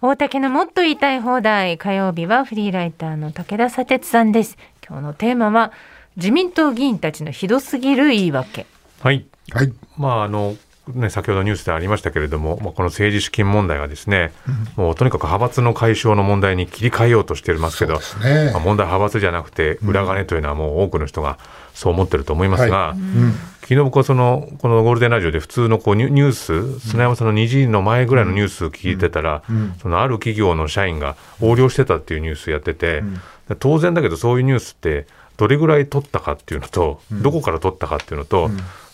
大竹のもっと言いたい放題火曜日はフリーライターの武田砂鉄さんです今日のテーマは自民党議員たちのひどすぎる言い訳はい。はい。まあ、あの、ね、先ほどニュースでありましたけれども、まあ、この政治資金問題がですね、もうとにかく派閥の解消の問題に切り替えようとしていますけど、ね。まあ、問題は派閥じゃなくて、裏金というのはもう多くの人がそう思ってると思いますが、はい。うん。昨日僕はそのこのゴールデンラジオで普通のこうニュニュース、砂山さんの2時の前ぐらいのニュース聞いてたら、そのある企業の社員が横領してたっていうニュースやってて、当然だけどそういうニュースってどれぐらい取ったかっていうのと、どこから取ったかっていうのと、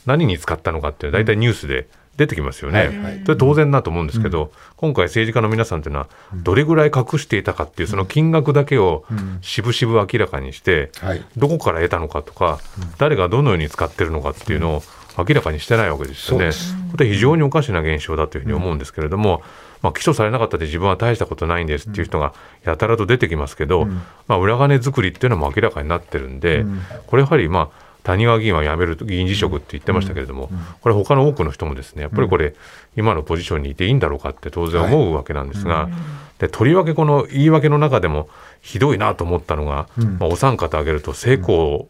何に使ったのかっていうのは大体ニュースで出てきますよね。はいはい。それ当然だと思うんですけど、今回政治家の皆さんというのはどれぐらい隠していたかっていうその金額だけを渋々明らかにして、はい。どこから得たのかとか、誰がどのように使ってるのかっていうのを明らかにしてないわけですよね。これは非常におかしな現象だというふうに思うんですけれども、まあ、起訴されなかったで自分は大したことないんですっていう人がやたらと出てきますけど、まあ、裏金作りっていうのも明らかになってるんで、これやはりまあ谷川議員は辞める議員辞職って言ってましたけれども、これ他の多くの人もですねやっぱりこれ今のポジションにいていいんだろうかって当然思うわけなんですが、でとりわけこの言い訳の中でもひどいなと思ったのが、まあ、お三方挙げると世耕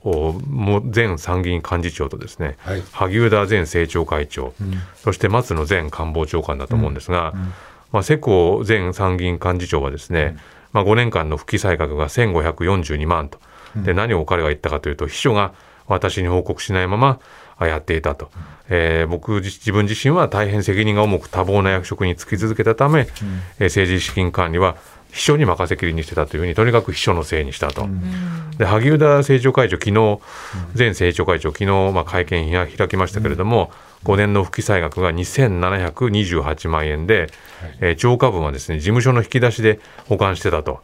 も前参議院幹事長とですね、はい。萩生田前政調会長、そして松野前官房長官だと思うんですが、まあ、世耕前参議院幹事長はですね、まあ、5年間の不起採額が1542万と、で何を彼が言ったかというと秘書が私に報告しないままあやっていたと、えー僕自自分自身は大変責任が重く多忙な役職に就き続けたため、えー政治資金管理は秘書に任せきりにしてたというふうにとにかく秘書のせいにしたと。で萩生田政調会長、昨日前政調会長、昨日まあ会見が開きましたけれども、5年の不起採額が2728万円で、えー超過分はですね事務所の引き出しで保管してたと。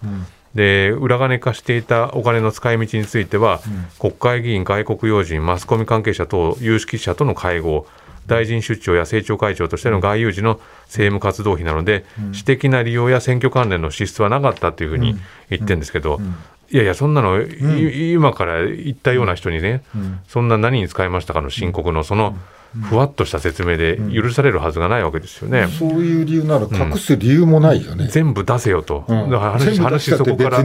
で裏金化していたお金の使い道については、国会議員、外国要人、マスコミ関係者等有識者との会合、大臣出張や政調会長としての外遊時の政務活動費なので、私的な利用や選挙関連の支出はなかったというふうに言ってるんですけど、いやいや、そんなの、い今から言ったような人にね、そんな何に使いましたかの申告の、そのふわっとした説明で許されるはずがないわけですよね。そういう理由なら隠す理由もないよね。全部出せよと、うん。全部出話したってそこから、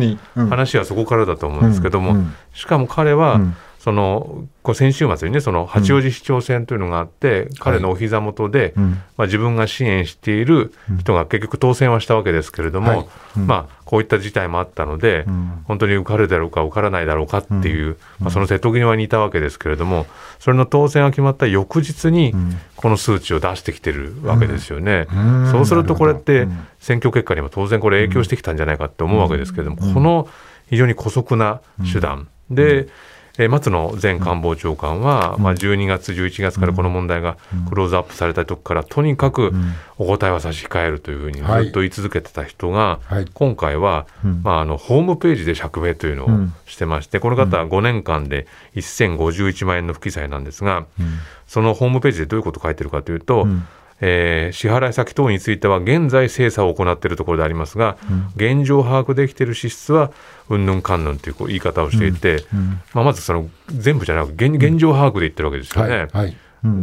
話はそこからだと思うんですけども、うん。うん。しかも彼は、うんそのこう先週末にね、その八王子市長選というのがあって、彼のお膝元で、うん。まあ、自分が支援している人が結局当選はしたわけですけれども、はい。うん。まあ、こういった事態もあったので、ん。本当に受かるだろうか受からないだろうかっていう、まあ、その瀬戸際にいたわけですけれども、それの当選が決まった翌日に、この数値を出してきてるわけですよね。うん。そうするとこれって選挙結果にも当然これ影響してきたんじゃないかって思うわけですけれども、この非常に姑息な手段で、えー松野前官房長官は、まあ、12月、11月からこの問題がクローズアップされた時から、とにかくお答えは差し控えるというふうにずはい。っと言い続けてた人が、はい。今回は、うん。まあ、あのホームページで釈明というのをうん。してまして、この方は5年間で1051万円の不記載なんですが、そのホームページでどういうことを書いてるかというと、んえー支払い先等については現在精査を行っているところでありますが、現状把握できている支出はうんぬんかんぬんというこう言い方をしていて、まあ、まずその全部じゃなく現現状把握で言ってるわけですよはい。ね。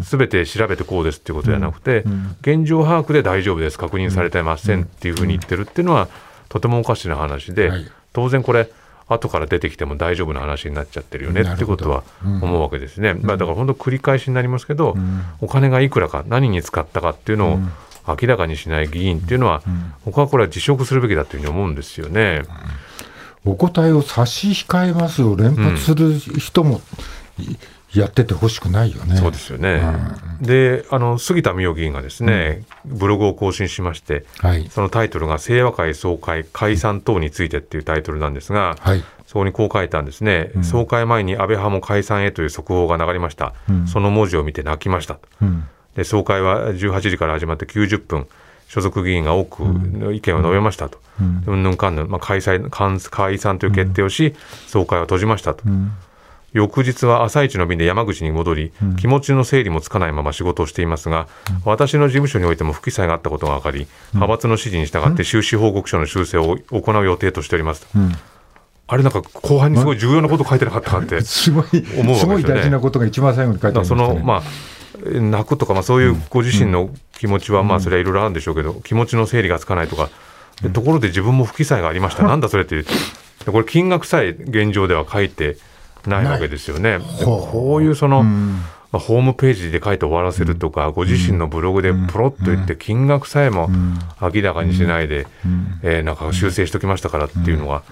すべて調べてこうですっていうことではなくて、現状把握で大丈夫です、確認されてませんっていうふうに言ってるっていうのは、とてもおかしな話で、はい。当然これ、後から出てきても大丈夫な話になっちゃってるよねってことは思うわけですね。まあ、だから本当、繰り返しになりますけど、お金がいくらか、何に使ったかっていうのを明らかにしない議員っていうのは、僕はこれは辞職するべきだというふうに思うんですよね。お答えを差し控えますを連発する人もいやっててほしくないよね。そうですよね。で、あの杉田水脈議員がですね、ブログを更新しまして、はい。そのタイトルが清和会総会解散等についてっていうタイトルなんですが、はい。そこにこう書いたんですね、総会前に安倍派も解散へという速報が流れました、その文字を見て泣きました。うん。で総会は18時から始まって90分、所属議員が多くの意見を述べましたと、うんぬんかんぬん、まあ、開催解解散という決定をし、総会は閉じましたと。翌日は朝一の便で山口に戻り、気持ちの整理もつかないまま仕事をしていますが、私の事務所においても不記載があったことが分かり、派閥の指示に従って収支報告書の修正を行う予定としております。と。あれなんか後半にすごい重要なこと書いてなかったかって。すごい、すごい大事なことが一番最後に書いてありましたね。まあ、泣くとか、まあ、そういうご自身の気持ちは、まあ、それはいろいろあるんでしょうけど、気持ちの整理がつかないとか、でところで自分も不記載がありました、なんだそれってこれ、金額さえ現状では書いてないわけですよね。こういうその、うん。まあ、ホームページで書いて終わらせるとか、ご自身のブログでプロッと言って、金額さえも明らかにしないで、えーなんか修正しときましたからっていうのが、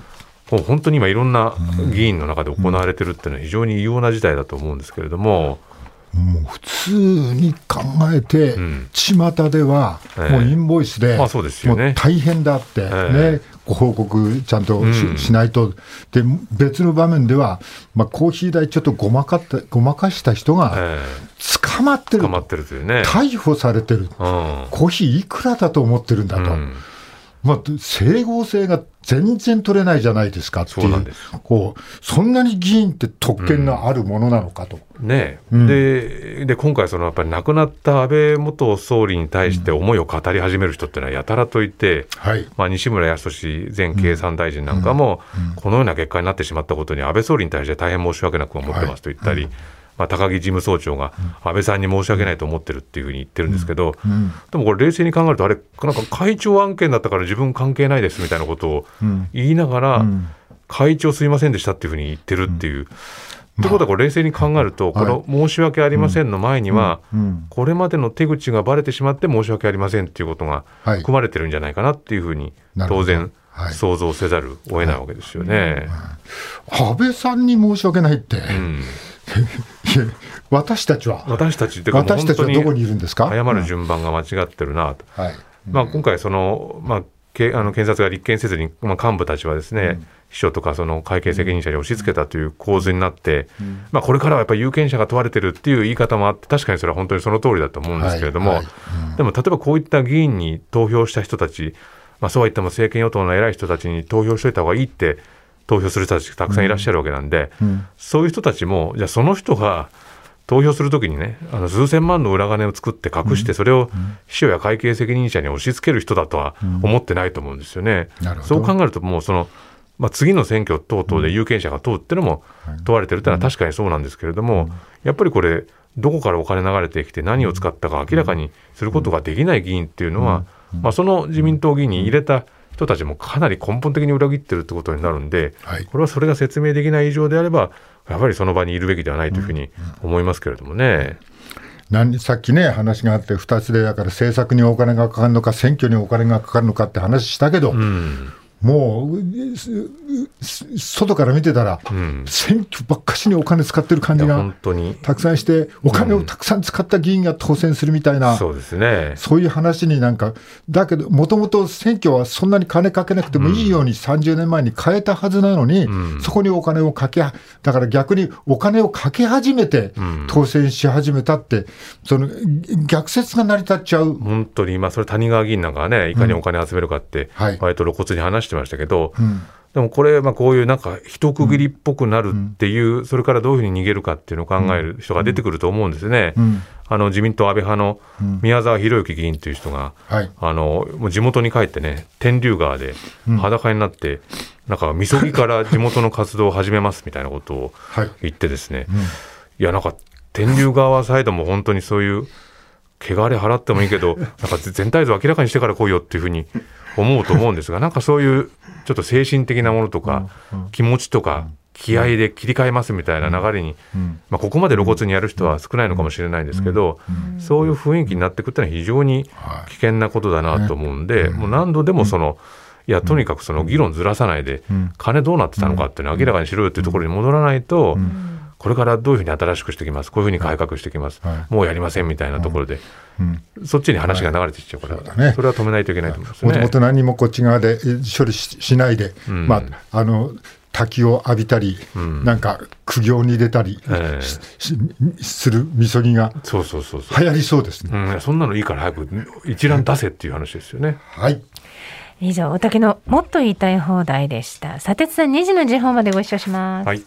もう本当に今、いろんな議員の中で行われてるっていうのは、非常に異様な事態だと思うんですけれども、もう普通に考えて、ん。巷では、ええ。もうインボイスで、もう大変だって、えね、ご報告ちゃんとし,、ないと、で別の場面では、まあ、コーヒー代ちょっとごまかったごまかした人がえ捕まってる。捕まってるというね。逮捕されてる、うん。コーヒーいくらだと思ってるんだと。うんまあ、整合性が全然取れないじゃないですかっていう、そうなんです。こうそんなに議員って特権のあるものなのかと。ねうん。でで今回、そのやっぱり亡くなった安倍元総理に対して思いを語り始める人っていうのはやたらといて、はい。まあ、西村康稔前経産大臣なんかも、このような結果になってしまったことに、安倍総理に対して大変申し訳なく思ってますと言ったり、まあ、高木事務総長が安倍さんに申し訳ないと思ってるっていうふうに言ってるんですけど、うん。でもこれ、冷静に考えると、あれ、なんか会長案件だったから自分関係ないですみたいなことをうん。言いながら、うん。会長すいませんでしたっていうふうに言ってるっていう。ということは、これ冷静に考えると、この申し訳ありませんの前には、うん。これまでの手口がばれてしまって申し訳ありませんっていうことがはい。含まれてるんじゃないかなっていうふうに、当然はい。想像せざるを得ないわけですよね。安倍さんに申し訳ないって、いう私たちは、私たちって私たちはどこにいるんですか？謝る順番が間違ってるなと。はい、まあ、今回その、まあ、けあの検察が立件せずに、まあ、幹部たちはですね、秘書とかその会計責任者に押し付けたという構図になって、まあ、これからはやっぱり有権者が問われてるっていう言い方もあって、確かにそれは本当にその通りだと思うんですけれども、はいはい。でも例えばこういった議員に投票した人たち、まあ、そうは言っても政権与党の偉い人たちに投票しといた方がいいって投票する人たちたくさんいらっしゃるわけなんで、うん。そういう人たちも、じゃあその人が投票するときにね、あの数千万の裏金を作って隠して、それを秘書や会計責任者に押し付ける人だとは思ってないと思うんですよね。そう考えると、もうその、まあ、次の選挙等々で有権者が問うっていうのも問われてるってのは確かにそうなんですけれども、やっぱりこれ、どこからお金流れてきて何を使ったか明らかにすることができない議員っていうのは、まあ、その自民党議員に入れた人たちもかなり根本的に裏切ってるってことになるんで、はい。これはそれが説明できない以上であれば、やっぱりその場にいるべきではないというふうに思いますけれどもね。何さっきね、話があって、2つでだから政策にお金がかかるのか、選挙にお金がかかるのかって話したけど、うん、もう外から見てたら、うん、選挙ばっかしにお金使ってる感じが本当に、たくさんして、お金をたくさん使った議員が当選するみたいな。そうですね。そういう話になんか、だけど、もともと選挙はそんなに金かけなくてもいいように30年前に変えたはずなのに、んそこにお金をかけは、だから逆にお金をかけ始めてん当選し始めたって、その逆説が成り立っちゃう。本当に、まあ、それ谷川議員なんかはね、いかにお金集めるかって、はい割と露骨に話してましたけど、うん。でもこれ、まあ、こういうなんか一区切りっぽくなるっていう、それからどういうふうに逃げるかっていうのを考える人が出てくると思うんですね。うん。あの自民党安倍派の宮沢博之議員という人が、はい。あのもう地元に帰ってね、天竜川で裸になって、なんか、みそぎから地元の活動を始めますみたいなことをはい。言ってですね、いや、なんか、天竜川サイドも本当にそういう、汚れ払ってもいいけど、なんか全体像明らかにしてから来いよっていうふうに思うと思うんですが、なんかそういうちょっと精神的なものとか、気持ちとか、気合で切り替えますみたいな流れに、まあ、ここまで露骨にやる人は少ないのかもしれないんですけど、そういう雰囲気になっていくっていうのは非常に危険なことだなと思うんで、もう何度でもその、いや、とにかくその議論ずらさないで、金どうなってたのかっていうのを明らかにしろよっていうところに戻らないと、これからどういうふうに新しくしていきます、こういうふうに改革していきます、はもうやりませんみたいなところで、そっちに話が流れていっちゃうから、そうだね。それは止めないといけないと思いますね。もともと何もこっち側でえ処理ししないで、ん。まあ、あの滝を浴びたり、なんか苦行に出たりええ。ししするみそぎがそうそうそうそう、流行りそうですね。うん、そんなのいいから早く一覧出せっていう話ですよね。はい。以上、おたけのもっと言いたい放題でした。砂鉄さん2時の時報までご一緒します。はい